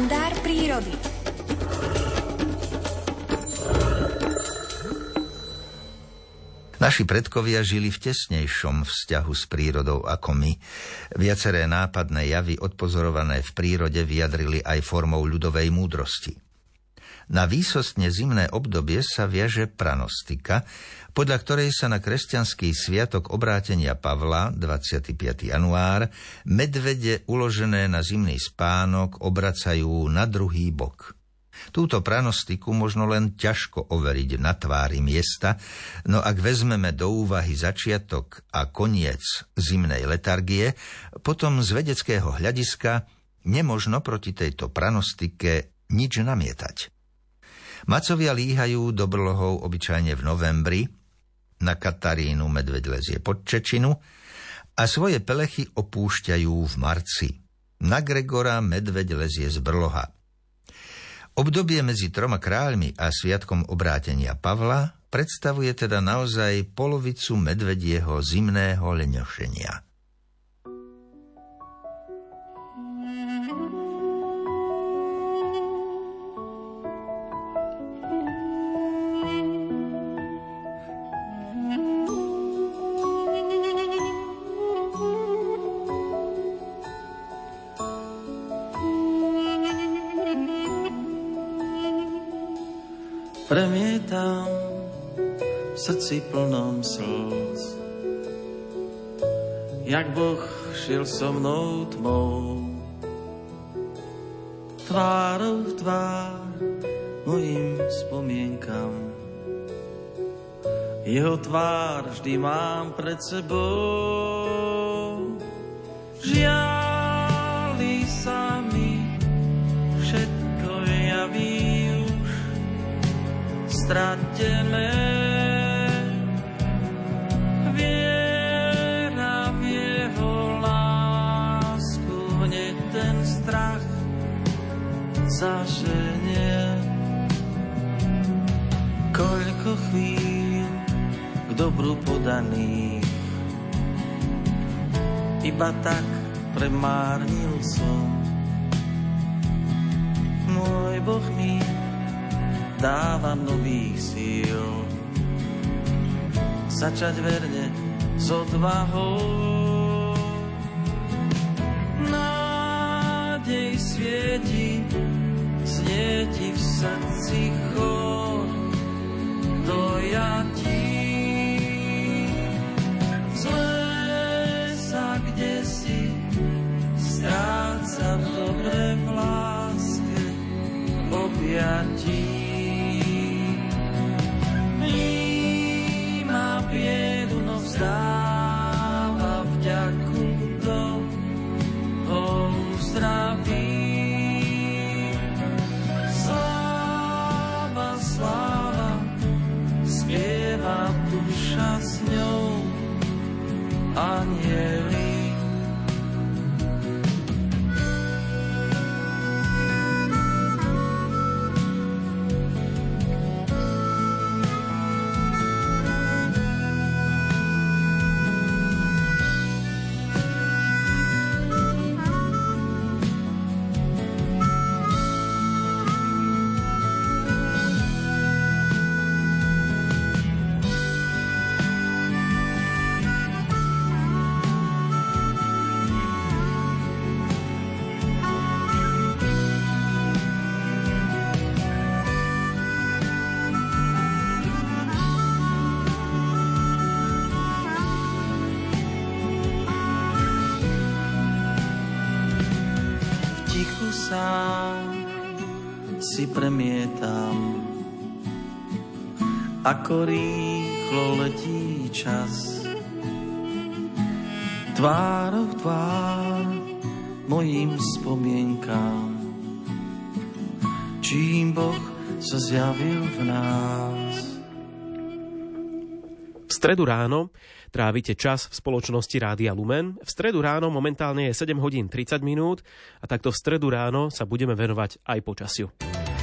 kalendár prírody. Naši predkovia žili v tesnejšom vzťahu s prírodou ako my. Viaceré nápadné javy odpozorované v prírode vyjadrili aj formou ľudovej múdrosti. Na výsostne zimné obdobie sa viaže pranostika, podľa ktorej sa na kresťanský sviatok obrátenia Pavla, 25. január, medvede uložené na zimný spánok obracajú na druhý bok. Túto pranostiku možno len ťažko overiť na tvári miesta, no ak vezmeme do úvahy začiatok a koniec zimnej letargie, potom z vedeckého hľadiska nemožno proti tejto pranostike nič namietať. Macovia líhajú do brlohov obyčajne v novembri, na Katarínu medveď lezie pod Čečinu a svoje pelechy opúšťajú v marci. Na Gregora medveď lezie z brloha. Obdobie medzi troma kráľmi a sviatkom obrátenia Pavla predstavuje teda naozaj polovicu medvedieho zimného leňošenia. Premietam v srdci plnom slz. Jak Boh šiel so mnou tmou, tvárou v tvár mojim spomienkam. Jeho tvár vždy mám pred sebou. Žiali stratené. Viera v jeho lásku, hneď ten strach zaženie. Koľko chvíľ k dobru podaných, iba tak premárnil som. Môj Boh mi dáva nových síl. Začať verne s odvahou. Nádej svieti, znieti v srdci chod, on you. Sám si premietam, ako rýchlo letí čas. Tvárov tvár mojim spomienkám, čím Boh sa zjavil v nás. Stredu ráno trávite čas v spoločnosti Rádia Lumen. V stredu ráno momentálne je 7 hodín 30 minút a takto v stredu ráno sa budeme venovať aj počasiu.